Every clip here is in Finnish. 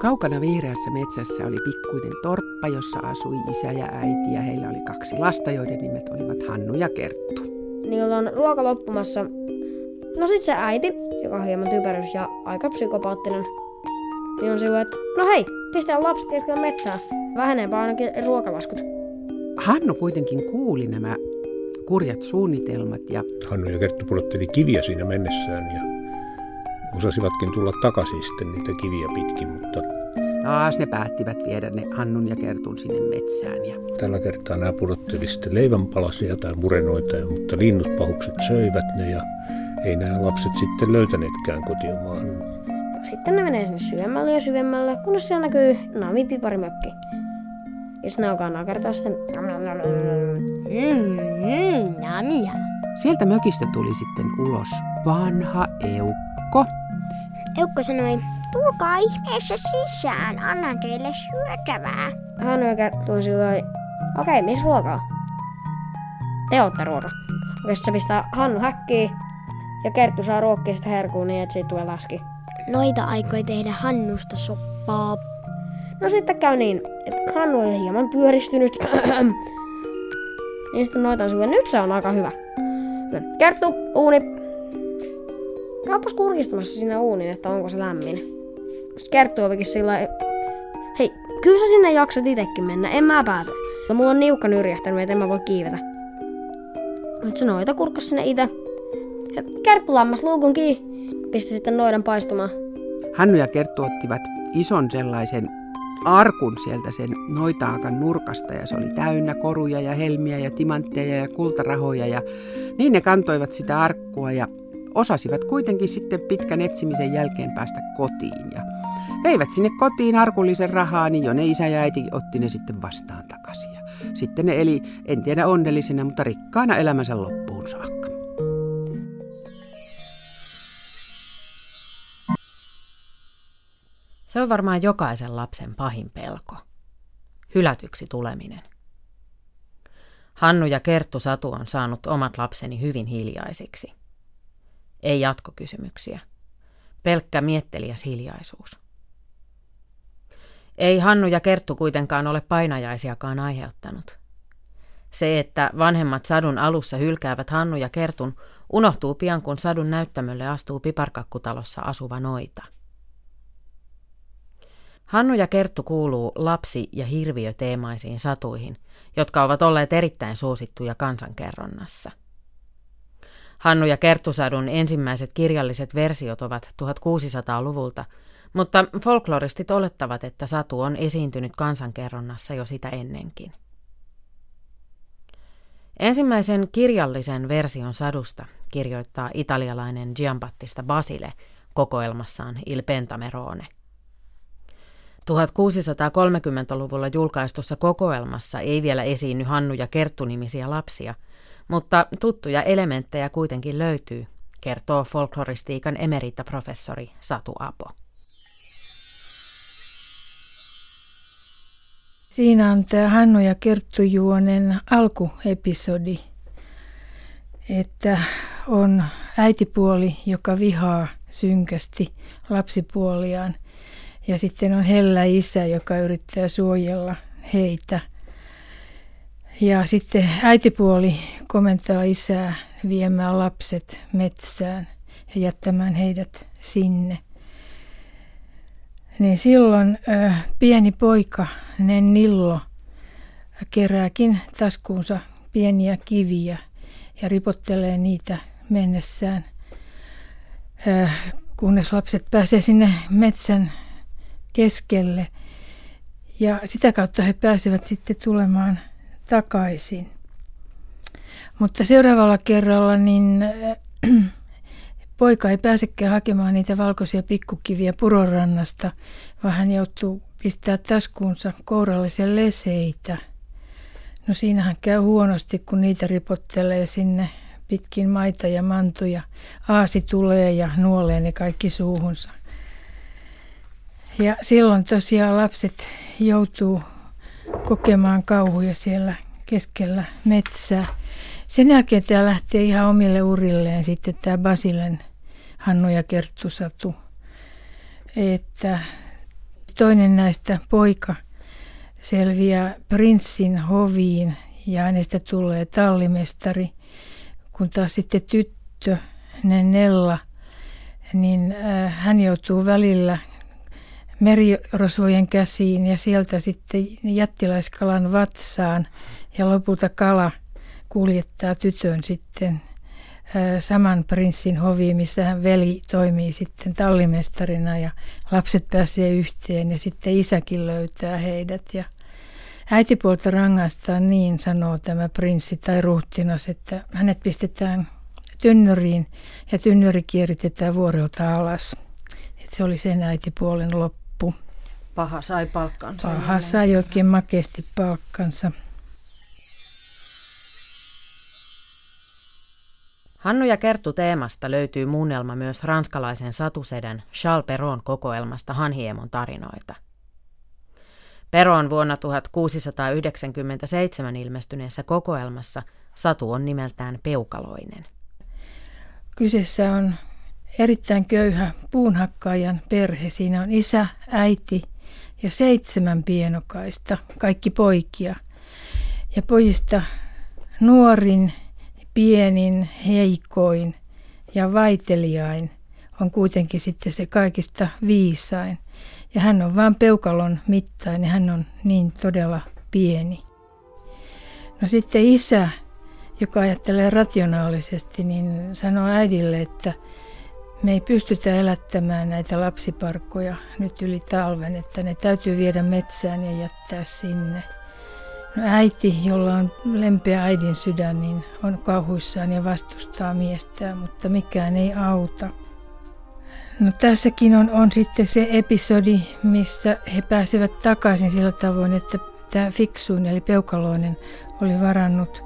Kaukana vihreässä metsässä oli pikkuinen torppa, jossa asui isä ja äiti ja heillä oli kaksi lasta, joiden nimet olivat Hannu ja Kerttu. Niillä on ruoka loppumassa. No sit se äiti, joka on hieman typerys ja aika psykopaattinen, niin on sillä, että no hei, pistää lapset keskellä metsää. Väheneepä ainakin ruokalaskut. Hannu kuitenkin kuuli nämä kurjat suunnitelmat ja Hannu ja Kerttu pudotteli kiviä siinä mennessään ja osasivatkin tulla takaisin sitten niitä kiviä pitkin, mutta taas ne päättivät viedä ne Hannun ja Kertun sinne metsään. Ja tällä kertaa nämä pudotteli sitten leivänpalasia tai murenoita, mutta linnut pahukset söivät ne ja ei nämä lapset sitten löytäneetkään kotiomaan. Sitten ne menee sinne syvemmälle ja syvemmälle, kunnes siellä näkyy Nami-piparimökki. Ja sitten ne alkaa nakertaa sitten. Mm, mm, namia. sieltä mökistä tuli sitten ulos vanha eukko. Eukko sanoi, tulkaa ihmeessä sisään, annan teille syötävää. Hän kertoo sillä okei, missä ruokaa? Te ootte ruoka. Okei, se pistää Hannu häkkiin ja Kerttu saa ruokkia sitä herkuun niin, että siitä tulee laski. Noita aikoi tehdä Hannusta soppaa. No sitten käy niin, että Hannu on hieman pyöristynyt. niin sitten noitan sulle, nyt se on aika hyvä. Kerttu, uuni. Käypäs kurkistamassa sinne uunin, että onko se lämmin. Sitten Kerttu olikin sillä hei, kyllä sä sinne jaksat itekin mennä, en mä pääse. No, mulla on niukka nyrjähtänyt, että en mä voi kiivetä. Nyt se noita kurkkas sinne ite. Ja Kerttu lammas luukun kiinni. Pisti sitten noidan paistumaan. Hannu ja Kerttu ottivat ison sellaisen arkun sieltä sen noitaakan nurkasta ja se oli täynnä koruja ja helmiä ja timantteja ja kultarahoja ja niin ne kantoivat sitä arkkua ja osasivat kuitenkin sitten pitkän etsimisen jälkeen päästä kotiin ja veivät sinne kotiin arkullisen rahaa, niin jo ne isä ja äiti otti ne sitten vastaan takaisin. Ja sitten ne eli, en tiedä onnellisena, mutta rikkaana elämänsä loppuun saakka. Se on varmaan jokaisen lapsen pahin pelko. Hylätyksi tuleminen. Hannu ja Kerttu Satu on saanut omat lapseni hyvin hiljaisiksi. Ei jatkokysymyksiä. Pelkkä mietteliäs hiljaisuus. Ei Hannu ja Kerttu kuitenkaan ole painajaisiakaan aiheuttanut. Se, että vanhemmat sadun alussa hylkäävät Hannu ja Kertun, unohtuu pian kun sadun näyttämölle astuu piparkakkutalossa asuva noita – Hannu ja Kerttu kuuluu lapsi- ja hirviöteemaisiin satuihin, jotka ovat olleet erittäin suosittuja kansankerronnassa. Hannu ja Kerttusadun ensimmäiset kirjalliset versiot ovat 1600-luvulta, mutta folkloristit olettavat, että satu on esiintynyt kansankerronnassa jo sitä ennenkin. Ensimmäisen kirjallisen version sadusta kirjoittaa italialainen Giambattista Basile kokoelmassaan Il Pentamerone. 1630-luvulla julkaistussa kokoelmassa ei vielä esiinny Hannu ja Kerttu-nimisiä lapsia, mutta tuttuja elementtejä kuitenkin löytyy, kertoo folkloristiikan emeritaprofessori Satu Apo. Siinä on tämä Hannu ja Kerttu-juonen alkuepisodi, että on äitipuoli, joka vihaa synkästi lapsipuoliaan – ja sitten on hellä isä, joka yrittää suojella heitä. Ja sitten äitipuoli komentaa isää viemään lapset metsään ja jättämään heidät sinne. Niin silloin ö, pieni poika, Nillo, kerääkin taskuunsa pieniä kiviä ja ripottelee niitä mennessään, ö, kunnes lapset pääsee sinne metsän keskelle. Ja sitä kautta he pääsevät sitten tulemaan takaisin. Mutta seuraavalla kerralla niin poika ei pääsekään hakemaan niitä valkoisia pikkukiviä purorannasta, vaan hän joutuu pistää taskuunsa kourallisen leseitä. No siinähän käy huonosti, kun niitä ripottelee sinne pitkin maita ja mantuja. Aasi tulee ja nuolee ne kaikki suuhunsa. Ja silloin tosiaan lapset joutuu kokemaan kauhuja siellä keskellä metsää. Sen jälkeen tämä lähtee ihan omille urilleen sitten tämä Basilen Hannu ja Kerttu Satu. Että toinen näistä poika selviää prinssin hoviin ja hänestä tulee tallimestari, kun taas sitten tyttö, Nella, niin äh, hän joutuu välillä merirosvojen käsiin ja sieltä sitten jättiläiskalan vatsaan ja lopulta kala kuljettaa tytön sitten saman prinssin hoviin, missä hän veli toimii sitten tallimestarina ja lapset pääsee yhteen ja sitten isäkin löytää heidät ja äitipuolta rangaistaan niin, sanoo tämä prinssi tai ruhtinas, että hänet pistetään tynnyriin ja tynnyri kieritetään vuorelta alas. Et se oli sen äitipuolen loppu. Paha sai palkkansa. Paha sai oikein makeasti palkkansa. Hannu ja Kerttu teemasta löytyy muunnelma myös ranskalaisen satusedän Charles Perron kokoelmasta Hanhiemon tarinoita. Peron vuonna 1697 ilmestyneessä kokoelmassa satu on nimeltään Peukaloinen. Kyseessä on erittäin köyhä puunhakkaajan perhe. Siinä on isä, äiti ja seitsemän pienokaista, kaikki poikia. Ja pojista nuorin pienin, heikoin ja vaiteliain on kuitenkin sitten se kaikista viisain. Ja hän on vain peukalon mittainen, hän on niin todella pieni. No sitten isä, joka ajattelee rationaalisesti, niin sanoo äidille, että me ei pystytä elättämään näitä lapsiparkkoja nyt yli talven, että ne täytyy viedä metsään ja jättää sinne – No äiti, jolla on lempeä äidin sydän, niin on kauhuissaan ja vastustaa miestään, mutta mikään ei auta. No tässäkin on, on sitten se episodi, missä he pääsevät takaisin sillä tavoin, että tämä fiksuun eli peukaloinen oli varannut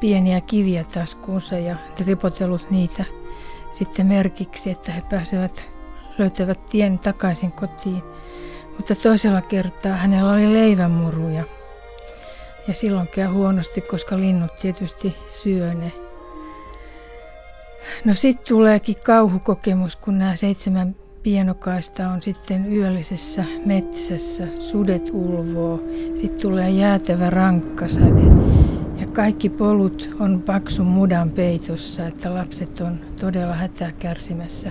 pieniä kiviä taskuunsa ja ripotellut niitä sitten merkiksi, että he pääsevät löytävät tien takaisin kotiin. Mutta toisella kertaa hänellä oli leivänmuruja – ja silloin käy huonosti, koska linnut tietysti syö ne. No sitten tuleekin kauhukokemus, kun nämä seitsemän pienokaista on sitten yöllisessä metsässä, sudet ulvoo, sitten tulee jäätävä rankkasade kaikki polut on paksun mudan peitossa, että lapset on todella hätää kärsimässä.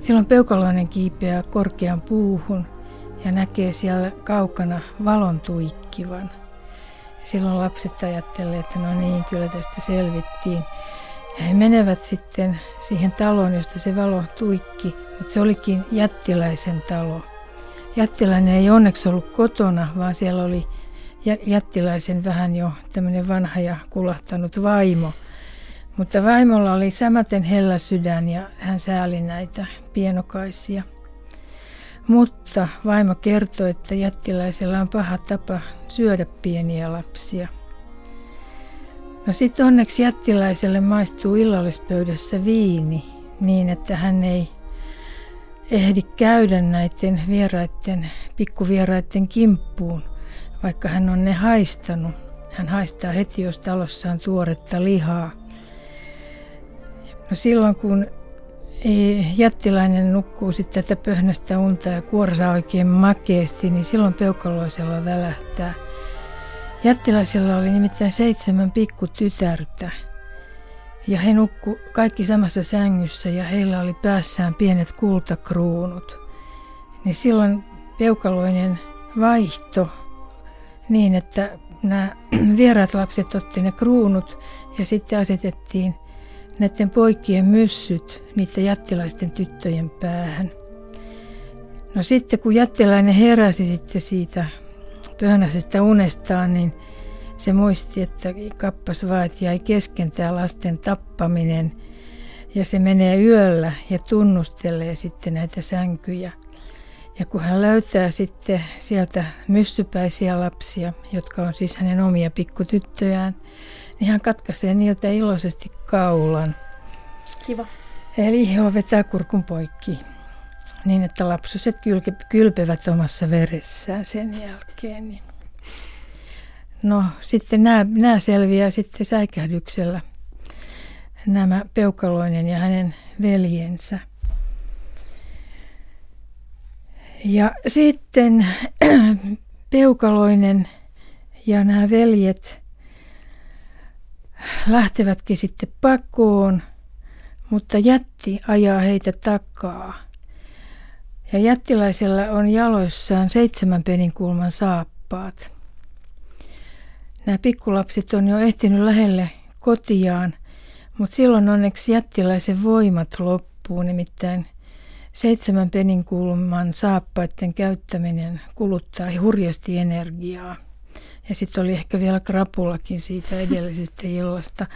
Silloin peukaloinen kiipeää korkean puuhun ja näkee siellä kaukana valon tuikkivan – silloin lapset ajattelevat, että no niin, kyllä tästä selvittiin. Ja he menevät sitten siihen taloon, josta se valo tuikki, mutta se olikin jättiläisen talo. Jättiläinen ei onneksi ollut kotona, vaan siellä oli jättiläisen vähän jo tämmöinen vanha ja kulahtanut vaimo. Mutta vaimolla oli samaten hellä sydän ja hän sääli näitä pienokaisia. Mutta vaimo kertoi, että jättiläisellä on paha tapa syödä pieniä lapsia. No sitten onneksi jättiläiselle maistuu illallispöydässä viini niin, että hän ei ehdi käydä näiden vieraiden, pikkuvieraiden kimppuun, vaikka hän on ne haistanut. Hän haistaa heti, jos talossa on tuoretta lihaa. No silloin kun jättiläinen nukkuu sitten tätä pöhnästä unta ja kuorsaa oikein makeasti, niin silloin peukaloisella välähtää. Jättiläisellä oli nimittäin seitsemän pikkutytärtä. Ja he nukku kaikki samassa sängyssä ja heillä oli päässään pienet kultakruunut. Niin silloin peukaloinen vaihto niin, että nämä vieraat lapset otti ne kruunut ja sitten asetettiin näiden poikien myssyt niiden jättiläisten tyttöjen päähän. No sitten kun jättiläinen heräsi sitten siitä pöhnäisestä unestaan, niin se muisti, että kappas vaan, että jäi kesken tämä lasten tappaminen. Ja se menee yöllä ja tunnustelee sitten näitä sänkyjä. Ja kun hän löytää sitten sieltä myssypäisiä lapsia, jotka on siis hänen omia pikkutyttöjään, niin hän katkaisee niiltä iloisesti kaulan. Kiva. Eli he vetää kurkun poikki niin, että lapsuset kylpevät omassa veressään sen jälkeen. Niin. No sitten nämä, nämä selviää sitten säikähdyksellä, nämä Peukaloinen ja hänen veljensä. Ja sitten Peukaloinen ja nämä veljet lähtevätkin sitten pakoon, mutta jätti ajaa heitä takaa. Ja jättiläisellä on jaloissaan seitsemän penin kulman saappaat. Nämä pikkulapset on jo ehtinyt lähelle kotiaan, mutta silloin onneksi jättiläisen voimat loppuu, nimittäin seitsemän penin kulman saappaiden käyttäminen kuluttaa hurjasti energiaa. Ja sitten oli ehkä vielä krapulakin siitä edellisestä illasta.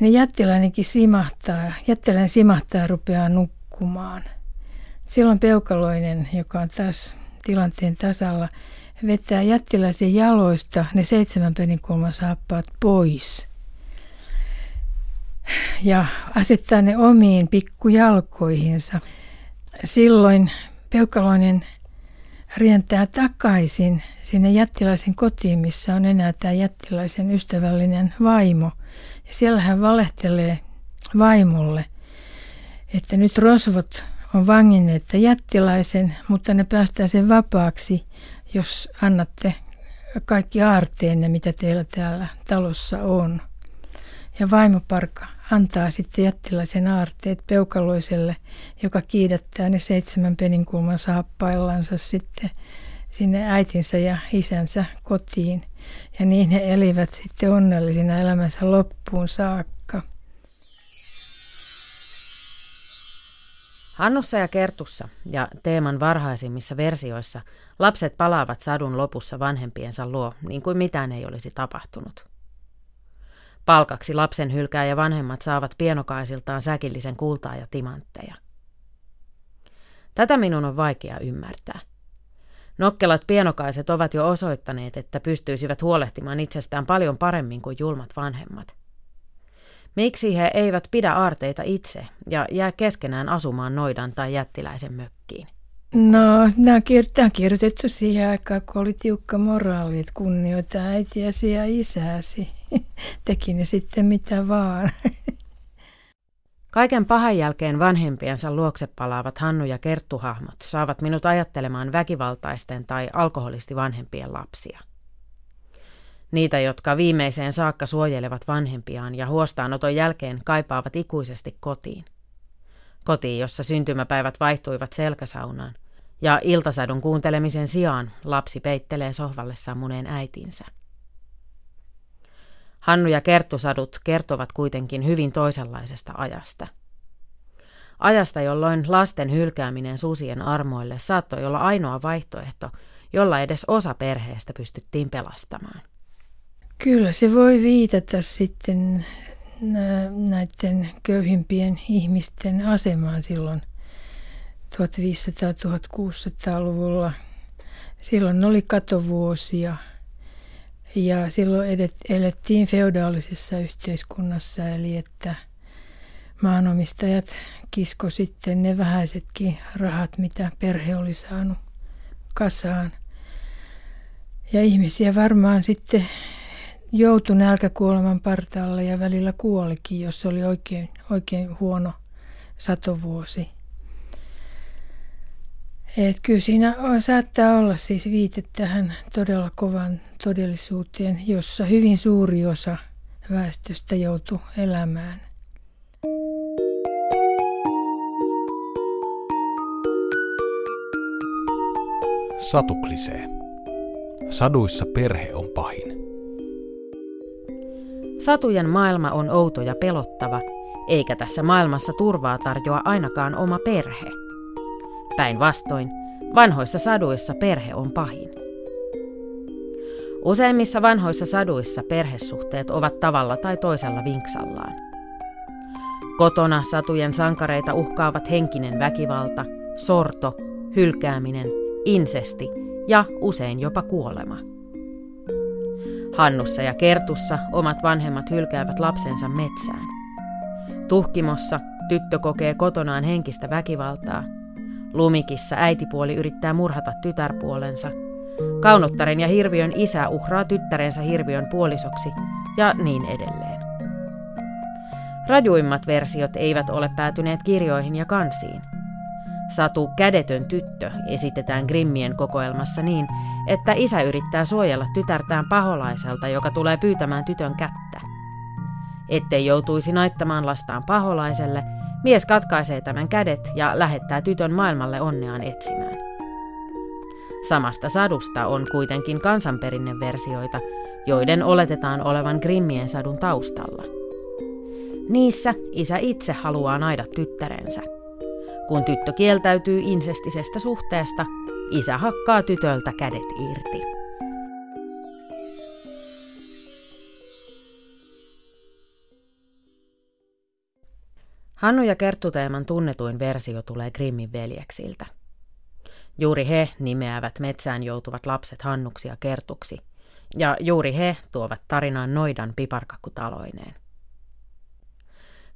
Niin jättiläinenkin simahtaa, jättiläinen simahtaa ja rupeaa nukkumaan. Silloin peukaloinen, joka on taas tilanteen tasalla, vetää jättiläisen jaloista ne seitsemän peninkulman saappaat pois. Ja asettaa ne omiin pikkujalkoihinsa. Silloin peukaloinen rientää takaisin sinne jättiläisen kotiin, missä on enää tämä jättiläisen ystävällinen vaimo. Ja siellä hän valehtelee vaimolle, että nyt rosvot on vanginneet jättiläisen, mutta ne päästään sen vapaaksi, jos annatte kaikki aarteenne, mitä teillä täällä talossa on. Ja vaimoparka antaa sitten jättiläisen aarteet peukaloiselle, joka kiidättää ne seitsemän peninkulman saappaillansa sitten sinne äitinsä ja isänsä kotiin. Ja niin he elivät sitten onnellisina elämänsä loppuun saakka. Hannussa ja Kertussa ja teeman varhaisimmissa versioissa lapset palaavat sadun lopussa vanhempiensa luo, niin kuin mitään ei olisi tapahtunut. Palkaksi lapsen hylkää vanhemmat saavat pienokaisiltaan säkillisen kultaa ja timantteja. Tätä minun on vaikea ymmärtää. Nokkelat pienokaiset ovat jo osoittaneet, että pystyisivät huolehtimaan itsestään paljon paremmin kuin julmat vanhemmat. Miksi he eivät pidä aarteita itse ja jää keskenään asumaan noidan tai jättiläisen mökkiin? No, nämä on kirjoitettu siihen aikaan, kun oli tiukka moraali, että kunnioita äitiäsi ja isäsi. Teki ne sitten mitä vaan. Kaiken pahan jälkeen vanhempiensa luokse palaavat Hannu ja Kerttu-hahmot saavat minut ajattelemaan väkivaltaisten tai alkoholisti vanhempien lapsia. Niitä, jotka viimeiseen saakka suojelevat vanhempiaan ja huostaanoton jälkeen kaipaavat ikuisesti kotiin. Kotiin, jossa syntymäpäivät vaihtuivat selkäsaunaan, ja iltasadun kuuntelemisen sijaan lapsi peittelee sohvalle sammuneen äitinsä. Hannu ja Kerttusadut kertovat kuitenkin hyvin toisenlaisesta ajasta. Ajasta, jolloin lasten hylkääminen susien armoille saattoi olla ainoa vaihtoehto, jolla edes osa perheestä pystyttiin pelastamaan. Kyllä se voi viitata sitten näiden köyhimpien ihmisten asemaan silloin 1500-1600-luvulla. Silloin oli katovuosia ja silloin edet, elettiin feodaalisessa yhteiskunnassa, eli että maanomistajat kisko sitten ne vähäisetkin rahat, mitä perhe oli saanut kasaan. Ja ihmisiä varmaan sitten joutui nälkäkuoleman partaalle ja välillä kuolikin, jos oli oikein, oikein huono satovuosi. Et kyllä siinä on, saattaa olla siis viite tähän todella kovan todellisuuteen, jossa hyvin suuri osa väestöstä joutuu elämään. Satuklisee. Saduissa perhe on pahin. Satujen maailma on outo ja pelottava, eikä tässä maailmassa turvaa tarjoa ainakaan oma perhe. Päinvastoin, vanhoissa saduissa perhe on pahin. Useimmissa vanhoissa saduissa perhesuhteet ovat tavalla tai toisella vinksallaan. Kotona satujen sankareita uhkaavat henkinen väkivalta, sorto, hylkääminen, insesti ja usein jopa kuolema. Hannussa ja Kertussa omat vanhemmat hylkäävät lapsensa metsään. Tuhkimossa tyttö kokee kotonaan henkistä väkivaltaa. Lumikissa äitipuoli yrittää murhata tytärpuolensa. Kaunottaren ja hirviön isä uhraa tyttärensä hirviön puolisoksi ja niin edelleen. Rajuimmat versiot eivät ole päätyneet kirjoihin ja kansiin. Satu Kädetön tyttö esitetään Grimmien kokoelmassa niin, että isä yrittää suojella tytärtään paholaiselta, joka tulee pyytämään tytön kättä. Ettei joutuisi naittamaan lastaan paholaiselle, mies katkaisee tämän kädet ja lähettää tytön maailmalle onneaan etsimään. Samasta sadusta on kuitenkin kansanperinneversioita, joiden oletetaan olevan Grimmien sadun taustalla. Niissä isä itse haluaa naida tyttärensä. Kun tyttö kieltäytyy insestisestä suhteesta, isä hakkaa tytöltä kädet irti. Hannu ja Kerttu-teeman tunnetuin versio tulee Grimmin veljeksiltä. Juuri he nimeävät metsään joutuvat lapset Hannuksi ja Kertuksi, ja juuri he tuovat tarinaan noidan piparkakkutaloineen.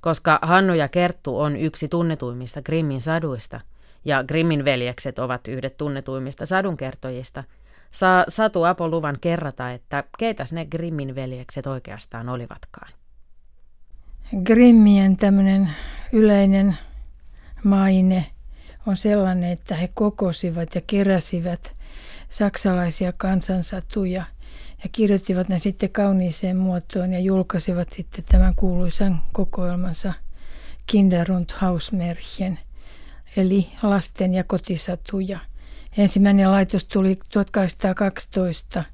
Koska Hannu ja Kerttu on yksi tunnetuimmista Grimmin saduista, ja Grimmin veljekset ovat yhdet tunnetuimmista sadunkertojista, saa Satu Apo luvan kerrata, että keitäs ne Grimmin veljekset oikeastaan olivatkaan. Grimmien tämmöinen yleinen maine on sellainen, että he kokosivat ja keräsivät saksalaisia kansansatuja ja kirjoittivat ne sitten kauniiseen muotoon ja julkaisivat sitten tämän kuuluisan kokoelmansa Kinder und Hausmärchen, eli lasten ja kotisatuja. Ensimmäinen laitos tuli 1812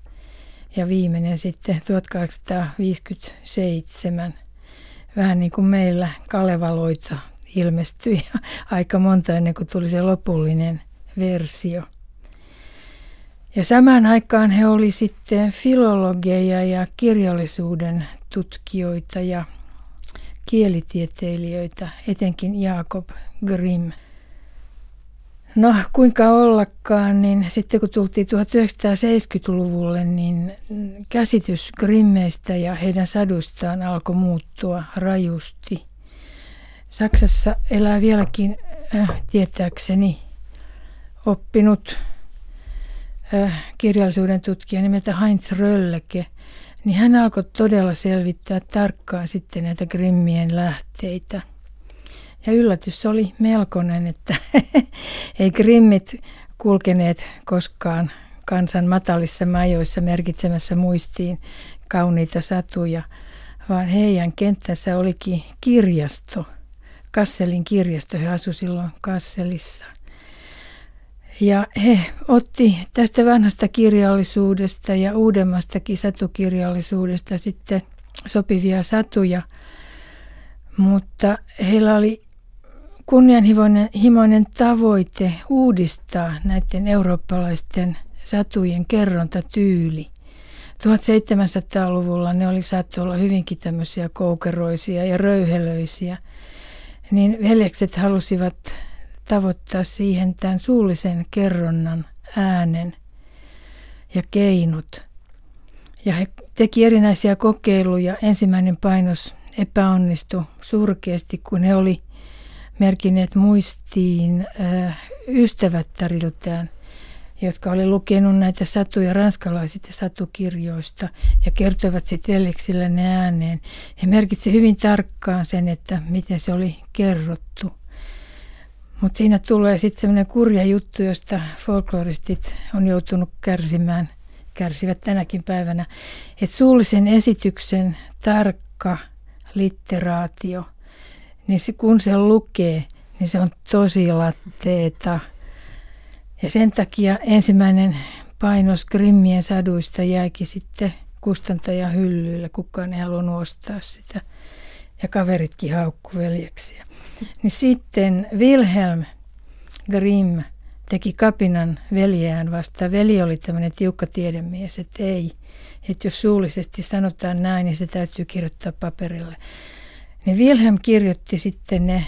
ja viimeinen sitten 1857 vähän niin kuin meillä Kalevaloita ilmestyi aika monta ennen kuin tuli se lopullinen versio. Ja samaan aikaan he oli sitten filologeja ja kirjallisuuden tutkijoita ja kielitieteilijöitä, etenkin Jakob Grimm – No kuinka ollakaan, niin sitten kun tultiin 1970-luvulle, niin käsitys Grimmeistä ja heidän sadustaan alkoi muuttua rajusti. Saksassa elää vieläkin äh, tietääkseni oppinut kirjallisuuden tutkija nimeltä Heinz Rölleke, niin hän alkoi todella selvittää tarkkaan sitten näitä Grimmien lähteitä – ja yllätys oli melkoinen, että ei grimmit kulkeneet koskaan kansan matalissa majoissa merkitsemässä muistiin kauniita satuja, vaan heidän kenttänsä olikin kirjasto, Kasselin kirjasto. He asuivat silloin Kasselissa. Ja he otti tästä vanhasta kirjallisuudesta ja uudemmastakin satukirjallisuudesta sitten sopivia satuja, mutta heillä oli kunnianhimoinen tavoite uudistaa näiden eurooppalaisten satujen kerrontatyyli. 1700-luvulla ne oli saattu olla hyvinkin tämmöisiä koukeroisia ja röyhelöisiä, niin veljekset halusivat tavoittaa siihen tämän suullisen kerronnan äänen ja keinot. Ja he teki erinäisiä kokeiluja. Ensimmäinen painos epäonnistui surkeasti, kun he oli merkineet muistiin äh, ystävättäriltään, jotka oli lukenut näitä satuja ranskalaisista satukirjoista ja kertoivat sitten veljeksille ne ääneen. He merkitsi hyvin tarkkaan sen, että miten se oli kerrottu. Mutta siinä tulee sitten semmoinen kurja juttu, josta folkloristit on joutunut kärsimään, kärsivät tänäkin päivänä, että suullisen esityksen tarkka litteraatio – niin se, kun se lukee, niin se on tosi latteeta. Ja sen takia ensimmäinen painos Grimmien saduista jäikin sitten kustantajan hyllyillä. Kukaan ei halunnut ostaa sitä. Ja kaveritkin haukku veljeksiä. Niin sitten Wilhelm Grimm teki kapinan veljeään vastaan. Veli oli tämmöinen tiukka tiedemies, että ei. Että jos suullisesti sanotaan näin, niin se täytyy kirjoittaa paperille. Niin Wilhelm kirjoitti sitten ne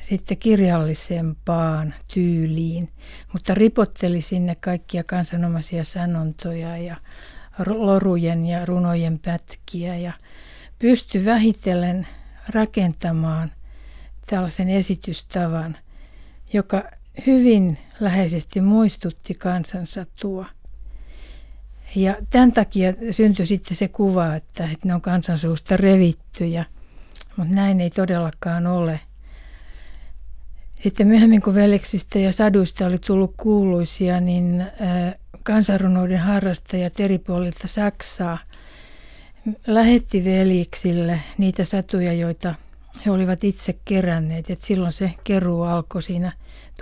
sitten kirjallisempaan tyyliin, mutta ripotteli sinne kaikkia kansanomaisia sanontoja ja lorujen ja runojen pätkiä ja pystyi vähitellen rakentamaan tällaisen esitystavan, joka hyvin läheisesti muistutti kansansa tuo. Ja tämän takia syntyi sitten se kuva, että, että ne on kansansuusta revittyjä mutta näin ei todellakaan ole. Sitten myöhemmin, kun veljeksistä ja saduista oli tullut kuuluisia, niin kansanrunouden harrastajat eri puolilta Saksaa lähetti veljiksille niitä satuja, joita he olivat itse keränneet. Et silloin se keruu alkoi siinä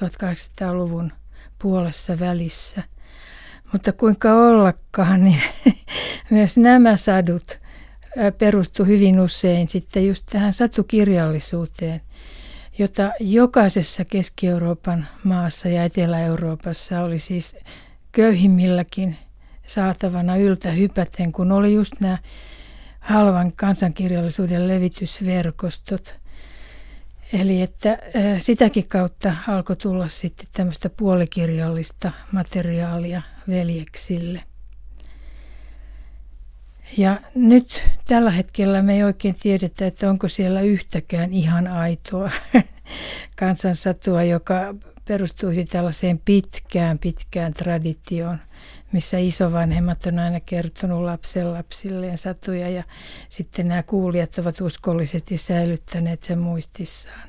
1800-luvun puolessa välissä. Mutta kuinka ollakaan, niin myös nämä sadut perustu hyvin usein sitten just tähän satukirjallisuuteen, jota jokaisessa Keski-Euroopan maassa ja Etelä-Euroopassa oli siis köyhimmilläkin saatavana yltä hypäten, kun oli just nämä halvan kansankirjallisuuden levitysverkostot. Eli että sitäkin kautta alkoi tulla sitten tämmöistä puolikirjallista materiaalia veljeksille. Ja nyt tällä hetkellä me ei oikein tiedetä, että onko siellä yhtäkään ihan aitoa kansansatua, joka perustuisi tällaiseen pitkään, pitkään traditioon, missä isovanhemmat on aina kertonut lapsen lapsilleen satuja ja sitten nämä kuulijat ovat uskollisesti säilyttäneet sen muistissaan.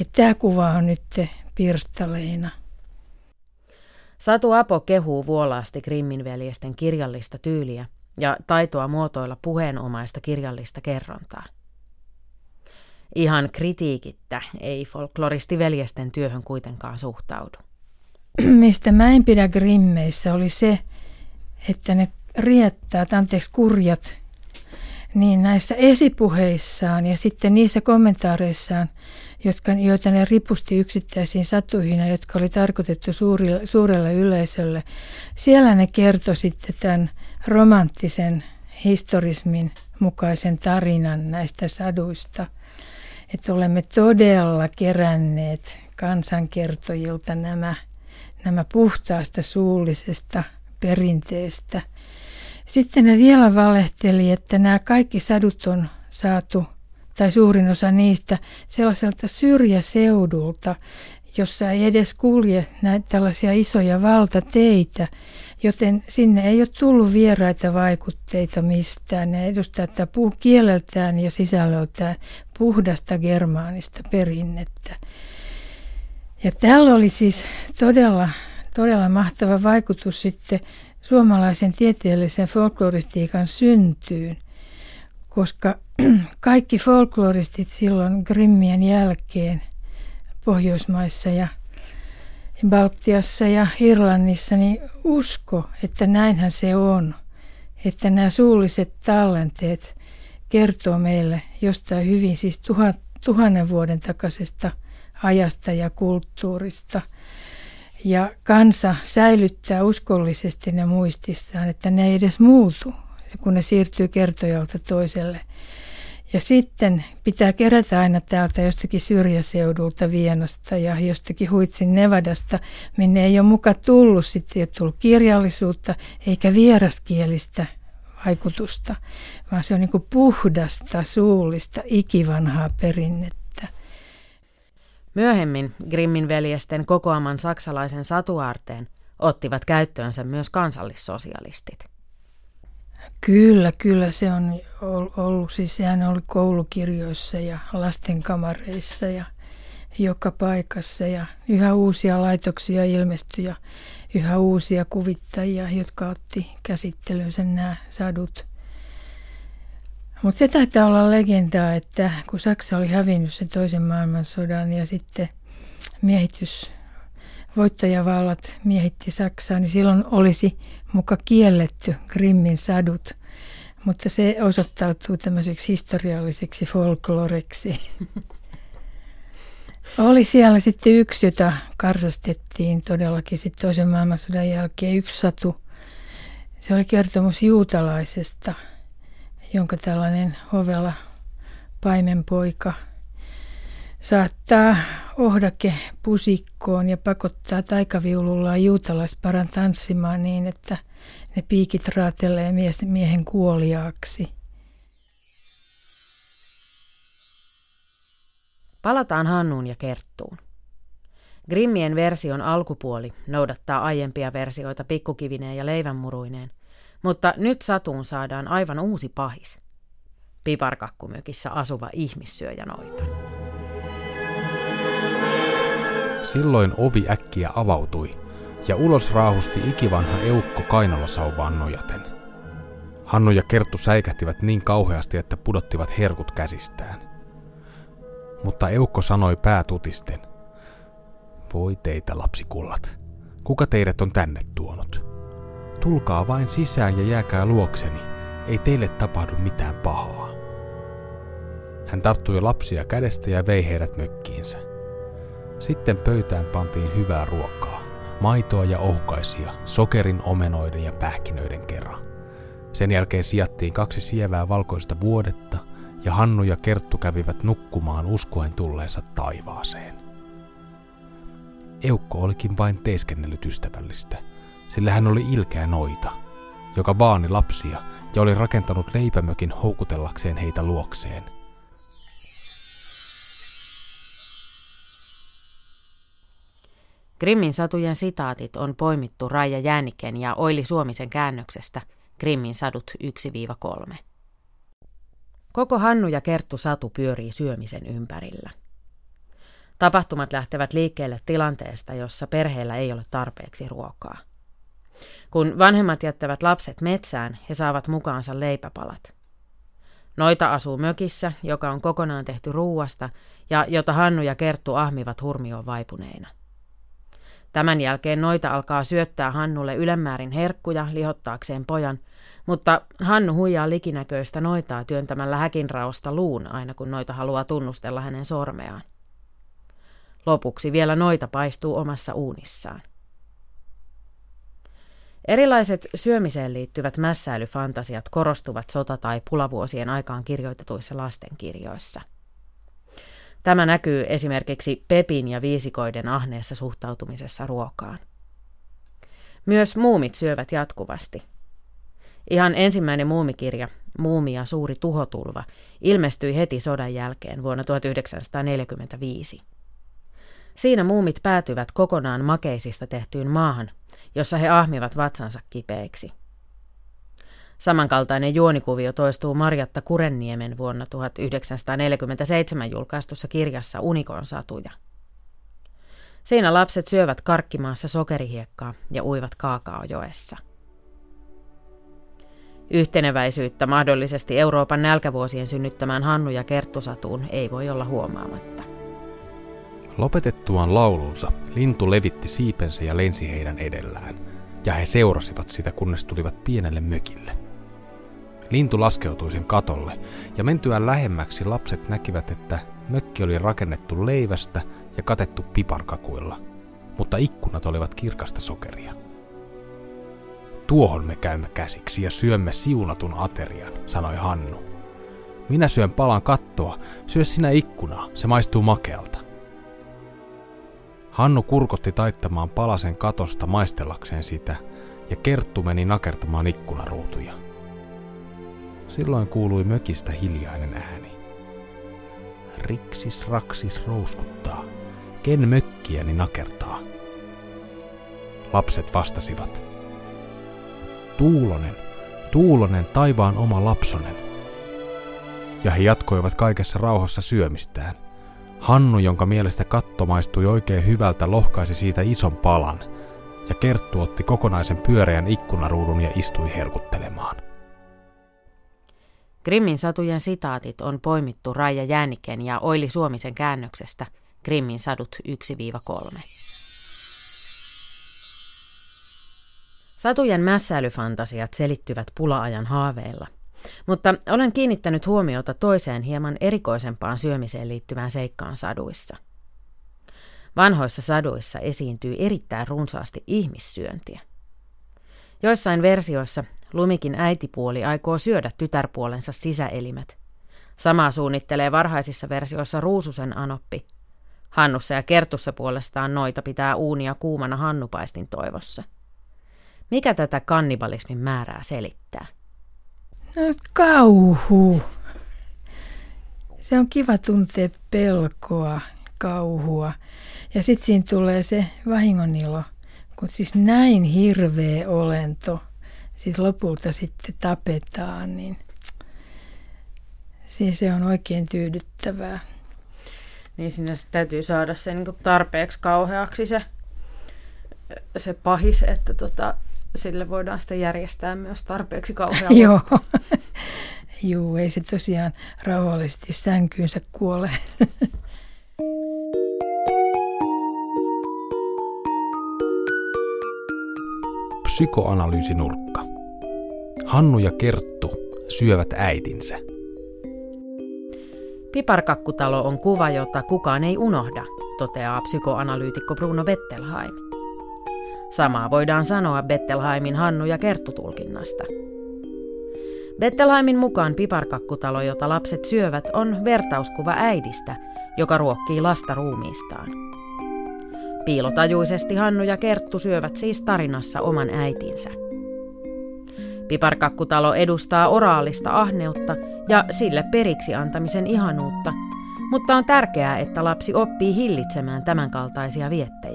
Että tämä kuva on nyt pirstaleina. Satu Apo kehuu vuolaasti Grimminveljesten kirjallista tyyliä ja taitoa muotoilla puheenomaista kirjallista kerrontaa. Ihan kritiikittä ei folkloristi veljesten työhön kuitenkaan suhtaudu. Mistä mä en pidä Grimmeissä oli se, että ne riettäät, anteeksi kurjat, niin näissä esipuheissaan ja sitten niissä kommentaareissaan, jotka, joita ne ripusti yksittäisiin satuihin ja jotka oli tarkoitettu suurille, suurelle yleisölle, siellä ne kertoi sitten tämän romanttisen historismin mukaisen tarinan näistä saduista. Että olemme todella keränneet kansankertojilta nämä, nämä puhtaasta suullisesta perinteestä. Sitten ne vielä valehteli, että nämä kaikki sadut on saatu, tai suurin osa niistä, sellaiselta syrjäseudulta, jossa ei edes kulje näitä tällaisia isoja valtateitä, joten sinne ei ole tullut vieraita vaikutteita mistään. Ne edustaa tätä puh- kieleltään ja sisällöltään puhdasta germaanista perinnettä. Ja tällä oli siis todella, todella mahtava vaikutus sitten suomalaisen tieteellisen folkloristiikan syntyyn, koska kaikki folkloristit silloin Grimmien jälkeen Pohjoismaissa ja Baltiassa ja Irlannissa, niin usko, että näinhän se on. Että nämä suulliset tallenteet kertoo meille jostain hyvin, siis tuhat, tuhannen vuoden takaisesta ajasta ja kulttuurista. Ja kansa säilyttää uskollisesti ne muistissaan, että ne ei edes muutu, kun ne siirtyy kertojalta toiselle. Ja sitten pitää kerätä aina täältä jostakin syrjäseudulta Vienasta ja jostakin Huitsin Nevadasta, minne ei ole muka tullut sitten, ei ole tullut kirjallisuutta eikä vieraskielistä vaikutusta, vaan se on niin puhdasta, suullista, ikivanhaa perinnettä. Myöhemmin Grimmin veljesten kokoaman saksalaisen satuaarteen ottivat käyttöönsä myös kansallissosialistit. Kyllä, kyllä se on ollut. Siis sehän oli koulukirjoissa ja lastenkamareissa ja joka paikassa ja yhä uusia laitoksia ilmestyi ja yhä uusia kuvittajia, jotka otti käsittelyyn nämä sadut. Mutta se taitaa olla legendaa, että kun Saksa oli hävinnyt sen toisen maailmansodan ja sitten miehitys voittajavallat miehitti Saksaa, niin silloin olisi muka kielletty Grimmin sadut, mutta se osoittautuu tämmöiseksi historialliseksi folkloreksi. Oli siellä sitten yksi, jota karsastettiin todellakin sitten toisen maailmansodan jälkeen, yksi satu. Se oli kertomus juutalaisesta, jonka tällainen hovela paimenpoika – saattaa ohdake pusikkoon ja pakottaa taikaviulullaan juutalaisparan tanssimaan niin, että ne piikit raatelee miehen kuoliaaksi. Palataan Hannuun ja Kerttuun. Grimmien version alkupuoli noudattaa aiempia versioita pikkukivineen ja leivänmuruineen, mutta nyt satuun saadaan aivan uusi pahis. Piparkakkumökissä asuva ihmissyöjä noita. Silloin ovi äkkiä avautui ja ulos raahusti ikivanha eukko kainalosauvaan nojaten. Hannu ja Kerttu säikähtivät niin kauheasti, että pudottivat herkut käsistään. Mutta eukko sanoi päätutisten. Voi teitä lapsikullat, kuka teidät on tänne tuonut? Tulkaa vain sisään ja jääkää luokseni, ei teille tapahdu mitään pahaa. Hän tarttui lapsia kädestä ja vei heidät mökkiinsä. Sitten pöytään pantiin hyvää ruokaa, maitoa ja ohkaisia, sokerin, omenoiden ja pähkinöiden kerran. Sen jälkeen sijattiin kaksi sievää valkoista vuodetta ja Hannu ja Kerttu kävivät nukkumaan uskoen tulleensa taivaaseen. Eukko olikin vain teeskennellyt ystävällistä, sillä hän oli ilkeä noita, joka vaani lapsia ja oli rakentanut leipämökin houkutellakseen heitä luokseen – Grimmin satujen sitaatit on poimittu Raija Jääniken ja Oili Suomisen käännöksestä Grimmin sadut 1-3. Koko Hannu ja Kerttu satu pyörii syömisen ympärillä. Tapahtumat lähtevät liikkeelle tilanteesta, jossa perheellä ei ole tarpeeksi ruokaa. Kun vanhemmat jättävät lapset metsään, he saavat mukaansa leipäpalat. Noita asuu mökissä, joka on kokonaan tehty ruuasta ja jota Hannu ja Kerttu ahmivat hurmioon vaipuneina. Tämän jälkeen noita alkaa syöttää Hannulle ylemmäärin herkkuja lihottaakseen pojan, mutta Hannu huijaa likinäköistä noitaa työntämällä häkinraosta luun aina kun noita haluaa tunnustella hänen sormeaan. Lopuksi vielä noita paistuu omassa uunissaan. Erilaiset syömiseen liittyvät mässäilyfantasiat korostuvat sota- tai pulavuosien aikaan kirjoitetuissa lastenkirjoissa – Tämä näkyy esimerkiksi Pepin ja viisikoiden ahneessa suhtautumisessa ruokaan. Myös muumit syövät jatkuvasti. Ihan ensimmäinen muumikirja, Muumi ja suuri tuhotulva, ilmestyi heti sodan jälkeen vuonna 1945. Siinä muumit päätyvät kokonaan makeisista tehtyyn maahan, jossa he ahmivat vatsansa kipeiksi. Samankaltainen juonikuvio toistuu Marjatta Kurenniemen vuonna 1947 julkaistussa kirjassa Unikon satuja. Siinä lapset syövät karkkimaassa sokerihiekkaa ja uivat Kaakaojoessa. Yhteneväisyyttä mahdollisesti Euroopan nälkävuosien synnyttämään Hannu ja Kerttusatuun ei voi olla huomaamatta. Lopetettuaan laulunsa, lintu levitti siipensä ja lensi heidän edellään, ja he seurasivat sitä kunnes tulivat pienelle mökille. Lintu laskeutui sen katolle, ja mentyään lähemmäksi lapset näkivät, että mökki oli rakennettu leivästä ja katettu piparkakuilla, mutta ikkunat olivat kirkasta sokeria. Tuohon me käymme käsiksi ja syömme siunatun aterian, sanoi Hannu. Minä syön palan kattoa, syö sinä ikkunaa, se maistuu makealta. Hannu kurkotti taittamaan palasen katosta maistellakseen sitä, ja Kerttu meni nakertamaan ikkunaruutuja. Silloin kuului mökistä hiljainen ääni. Riksis raksis rouskuttaa. Ken mökkiäni nakertaa? Lapset vastasivat. Tuulonen, Tuulonen, taivaan oma lapsonen. Ja he jatkoivat kaikessa rauhassa syömistään. Hannu, jonka mielestä katto maistui oikein hyvältä, lohkaisi siitä ison palan, ja Kerttu otti kokonaisen pyöreän ikkunaruudun ja istui herkuttelemaan. Grimmin satujen sitaatit on poimittu Raija Jääniken ja Oili Suomisen käännöksestä Grimmin sadut 1-3. Satujen mässäilyfantasiat selittyvät pulaajan haaveilla, mutta olen kiinnittänyt huomiota toiseen hieman erikoisempaan syömiseen liittyvään seikkaan saduissa. Vanhoissa saduissa esiintyy erittäin runsaasti ihmissyöntiä. Joissain versioissa Lumikin äitipuoli aikoo syödä tytärpuolensa sisäelimet. Samaa suunnittelee varhaisissa versioissa Ruususen anoppi. Hannussa ja Kertussa puolestaan noita pitää uunia kuumana hannupaistin toivossa. Mikä tätä kannibalismin määrää selittää? No kauhu. Se on kiva tuntea pelkoa, kauhua. Ja sitten siinä tulee se vahingonilo, kun siis näin hirveä olento – sitten lopulta sitten tapetaan, niin siis se on oikein tyydyttävää. niin sinne täytyy saada se niin tarpeeksi kauheaksi se, se pahis, että tota, sille voidaan sitten järjestää myös tarpeeksi kauhea Joo. Joo, ei se tosiaan rauhallisesti sänkyynsä kuole. Psykoanalyysinurkka. Hannu ja Kerttu syövät äitinsä. Piparkakkutalo on kuva, jota kukaan ei unohda, toteaa psykoanalyytikko Bruno Bettelheim. Samaa voidaan sanoa Bettelheimin Hannu ja Kerttu-tulkinnasta. Bettelheimin mukaan piparkakkutalo, jota lapset syövät, on vertauskuva äidistä, joka ruokkii lasta ruumiistaan. Piilotajuisesti Hannu ja Kerttu syövät siis tarinassa oman äitinsä. Piparkakkutalo edustaa oraalista ahneutta ja sille periksi antamisen ihanuutta, mutta on tärkeää, että lapsi oppii hillitsemään tämänkaltaisia viettejään.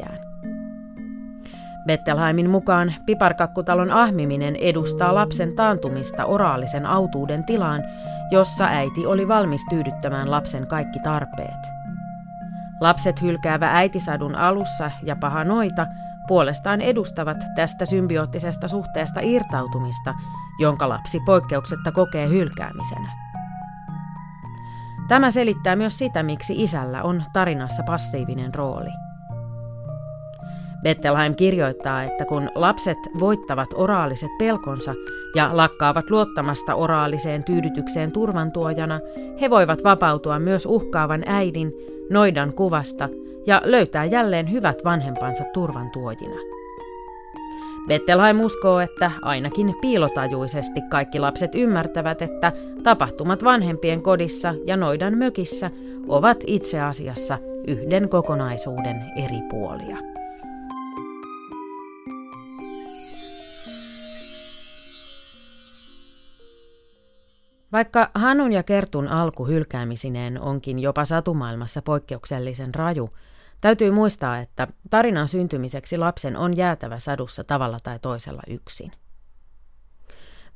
Bettelheimin mukaan piparkakkutalon ahmiminen edustaa lapsen taantumista oraalisen autuuden tilaan, jossa äiti oli valmis tyydyttämään lapsen kaikki tarpeet. Lapset hylkäävä äitisadun alussa ja paha noita puolestaan edustavat tästä symbioottisesta suhteesta irtautumista, jonka lapsi poikkeuksetta kokee hylkäämisenä. Tämä selittää myös sitä, miksi isällä on tarinassa passiivinen rooli. Bettelheim kirjoittaa, että kun lapset voittavat oraaliset pelkonsa ja lakkaavat luottamasta oraaliseen tyydytykseen turvantuojana, he voivat vapautua myös uhkaavan äidin, noidan kuvasta ja löytää jälleen hyvät vanhempansa turvantuojina. Bettelheim uskoo, että ainakin piilotajuisesti kaikki lapset ymmärtävät, että tapahtumat vanhempien kodissa ja noidan mökissä ovat itse asiassa yhden kokonaisuuden eri puolia. Vaikka Hanun ja Kertun alku hylkäämisineen onkin jopa satumaailmassa poikkeuksellisen raju, täytyy muistaa, että tarinan syntymiseksi lapsen on jäätävä sadussa tavalla tai toisella yksin.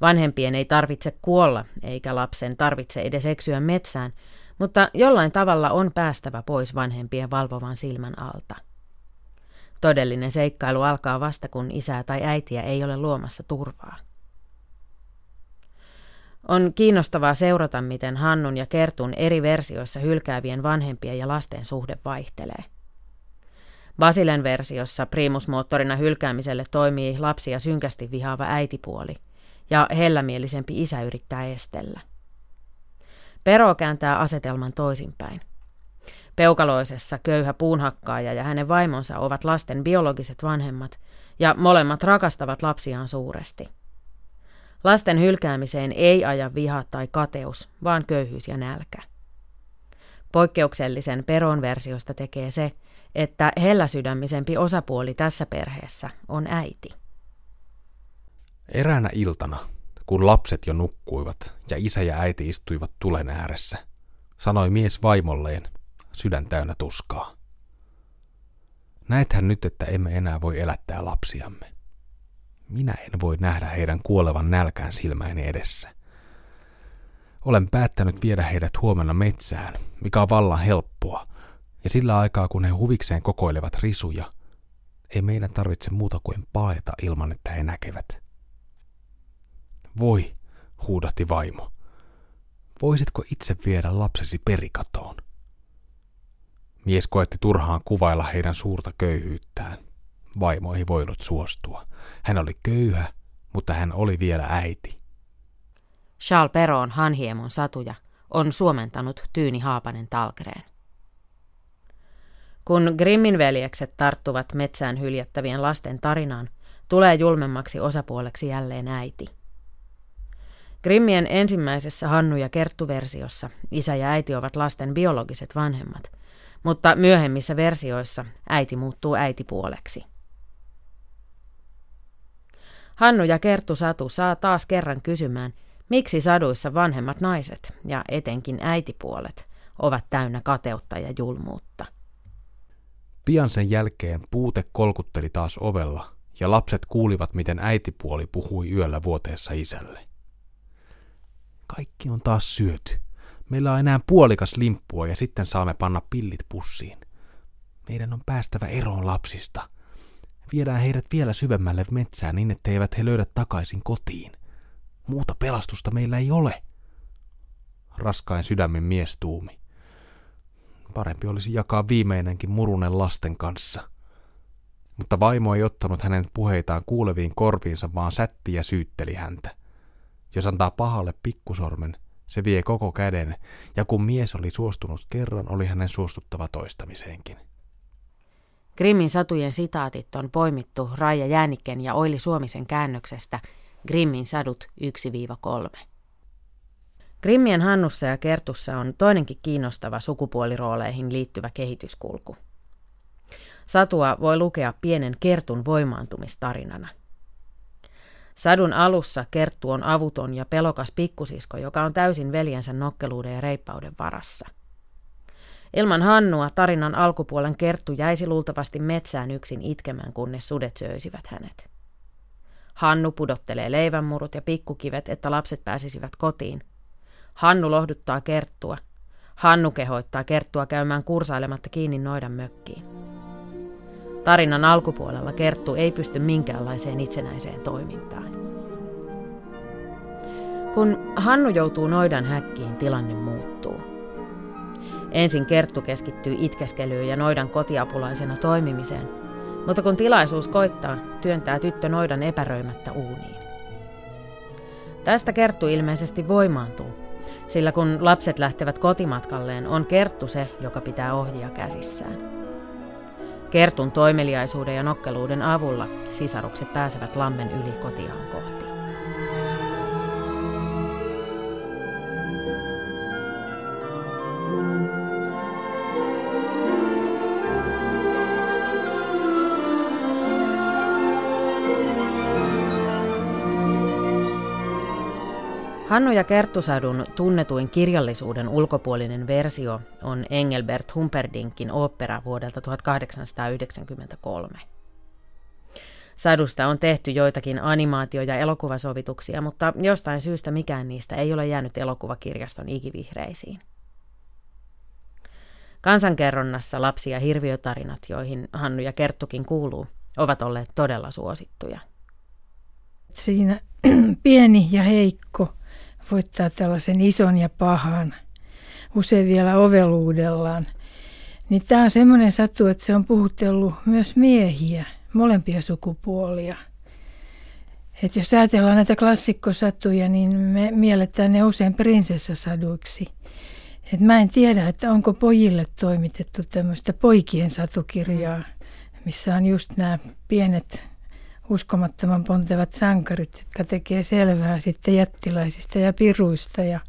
Vanhempien ei tarvitse kuolla, eikä lapsen tarvitse edes eksyä metsään, mutta jollain tavalla on päästävä pois vanhempien valvovan silmän alta. Todellinen seikkailu alkaa vasta, kun isää tai äitiä ei ole luomassa turvaa. On kiinnostavaa seurata, miten Hannun ja Kertun eri versioissa hylkäävien vanhempien ja lasten suhde vaihtelee. Basilen versiossa primusmoottorina hylkäämiselle toimii lapsia synkästi vihaava äitipuoli, ja hellämielisempi isä yrittää estellä. Pero kääntää asetelman toisinpäin. Peukaloisessa köyhä puunhakkaaja ja hänen vaimonsa ovat lasten biologiset vanhemmat, ja molemmat rakastavat lapsiaan suuresti – Lasten hylkäämiseen ei aja viha tai kateus, vaan köyhyys ja nälkä. Poikkeuksellisen peron versiosta tekee se, että helläsydämisempi osapuoli tässä perheessä on äiti. Eräänä iltana, kun lapset jo nukkuivat ja isä ja äiti istuivat tulen ääressä, sanoi mies vaimolleen, sydän täynnä tuskaa. Näethän nyt, että emme enää voi elättää lapsiamme. Minä en voi nähdä heidän kuolevan nälkään silmäini edessä. Olen päättänyt viedä heidät huomenna metsään, mikä on vallan helppoa, ja sillä aikaa kun he huvikseen kokoilevat risuja, ei meidän tarvitse muuta kuin paeta ilman, että he näkevät. Voi, huudahti vaimo. Voisitko itse viedä lapsesi perikatoon? Mies koetti turhaan kuvailla heidän suurta köyhyyttään. Vaimo ei voinut suostua. Hän oli köyhä, mutta hän oli vielä äiti. Charles Peron Hanhiemon satuja on suomentanut Tyyni Haapanen Talgreen. Kun Grimmin veljekset tarttuvat metsään hyljättävien lasten tarinaan, tulee julmemmaksi osapuoleksi jälleen äiti. Grimmien ensimmäisessä Hannu- ja Kerttu-versiossa isä ja äiti ovat lasten biologiset vanhemmat, mutta myöhemmissä versioissa äiti muuttuu äitipuoleksi. Hannu ja Kerttu Satu saa taas kerran kysymään, miksi saduissa vanhemmat naiset ja etenkin äitipuolet ovat täynnä kateutta ja julmuutta. Pian sen jälkeen puute kolkutteli taas ovella ja lapset kuulivat, miten äitipuoli puhui yöllä vuoteessa isälle. Kaikki on taas syöty. Meillä on enää puolikas limppua ja sitten saamme panna pillit pussiin. Meidän on päästävä eroon lapsista. Viedään heidät vielä syvemmälle metsään niin, etteivät he löydä takaisin kotiin. Muuta pelastusta meillä ei ole. Raskain sydämen mies tuumi. Parempi olisi jakaa viimeinenkin murunen lasten kanssa. Mutta vaimo ei ottanut hänen puheitaan kuuleviin korviinsa, vaan sätti ja syytteli häntä. Jos antaa pahalle pikkusormen, se vie koko käden, ja kun mies oli suostunut kerran, oli hänen suostuttava toistamiseenkin. Grimmin satujen sitaatit on poimittu Raija Jäänikken ja Oili Suomisen käännöksestä Grimmin sadut 1-3. Grimmien Hannussa ja Kertussa on toinenkin kiinnostava sukupuolirooleihin liittyvä kehityskulku. Satua voi lukea pienen Kertun voimaantumistarinana. Sadun alussa Kerttu on avuton ja pelokas pikkusisko, joka on täysin veljensä nokkeluuden ja reippauden varassa – Ilman Hannua tarinan alkupuolen Kerttu jäisi luultavasti metsään yksin itkemään, kunnes sudet söisivät hänet. Hannu pudottelee leivänmurut ja pikkukivet, että lapset pääsisivät kotiin. Hannu lohduttaa Kerttua. Hannu kehoittaa Kerttua käymään kursailematta kiinni noidan mökkiin. Tarinan alkupuolella Kerttu ei pysty minkäänlaiseen itsenäiseen toimintaan. Kun Hannu joutuu noidan häkkiin, tilanne muuttuu. Ensin Kerttu keskittyy itkeskelyyn ja noidan kotiapulaisena toimimiseen, mutta kun tilaisuus koittaa, työntää tyttö noidan epäröimättä uuniin. Tästä Kerttu ilmeisesti voimaantuu, sillä kun lapset lähtevät kotimatkalleen, on Kerttu se, joka pitää ohjia käsissään. Kertun toimeliaisuuden ja nokkeluuden avulla sisarukset pääsevät lammen yli kotiaan kohti. Hannu ja Kerttusadun tunnetuin kirjallisuuden ulkopuolinen versio on Engelbert Humperdinkin opera vuodelta 1893. Sadusta on tehty joitakin animaatio- ja elokuvasovituksia, mutta jostain syystä mikään niistä ei ole jäänyt elokuvakirjaston ikivihreisiin. Kansankerronnassa lapsi- ja hirviötarinat, joihin Hannu ja Kerttukin kuuluu, ovat olleet todella suosittuja. Siinä pieni ja heikko voittaa tällaisen ison ja pahan, usein vielä oveluudellaan. Niin tämä on semmoinen satu, että se on puhutellut myös miehiä, molempia sukupuolia. Et jos ajatellaan näitä klassikkosatuja, niin me mielletään ne usein prinsessasaduiksi. Et mä en tiedä, että onko pojille toimitettu tämmöistä poikien satukirjaa, missä on just nämä pienet uskomattoman pontevat sankarit, jotka tekee selvää sitten jättiläisistä ja piruista ja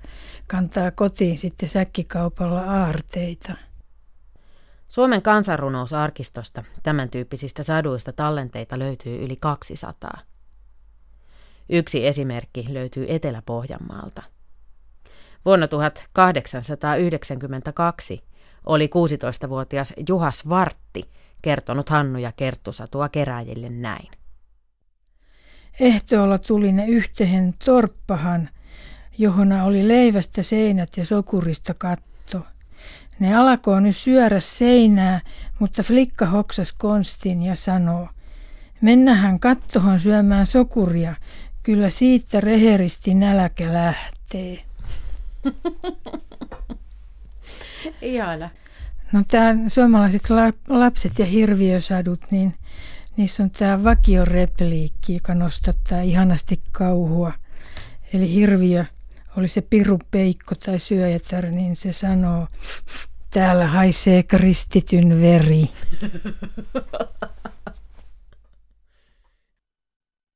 kantaa kotiin sitten säkkikaupalla aarteita. Suomen kansanrunousarkistosta tämän tyyppisistä saduista tallenteita löytyy yli 200. Yksi esimerkki löytyy Etelä-Pohjanmaalta. Vuonna 1892 oli 16-vuotias Juhas Vartti kertonut Hannu ja Kerttusatua keräjille näin. Ehtoolla tuli ne yhteen torppahan, johona oli leivästä seinät ja sokurista katto. Ne alkoi nyt syödä seinää, mutta flikka hoksas konstin ja sanoo, mennähän kattohon syömään sokuria, kyllä siitä reheristi nälkä lähtee. Ihana. No tämä suomalaiset lapset ja hirviösadut, niin Niissä on tämä vakiorepliikki, joka nostattaa ihanasti kauhua. Eli hirviö, oli se piru peikko tai syöjätär, niin se sanoo, täällä haisee kristityn veri.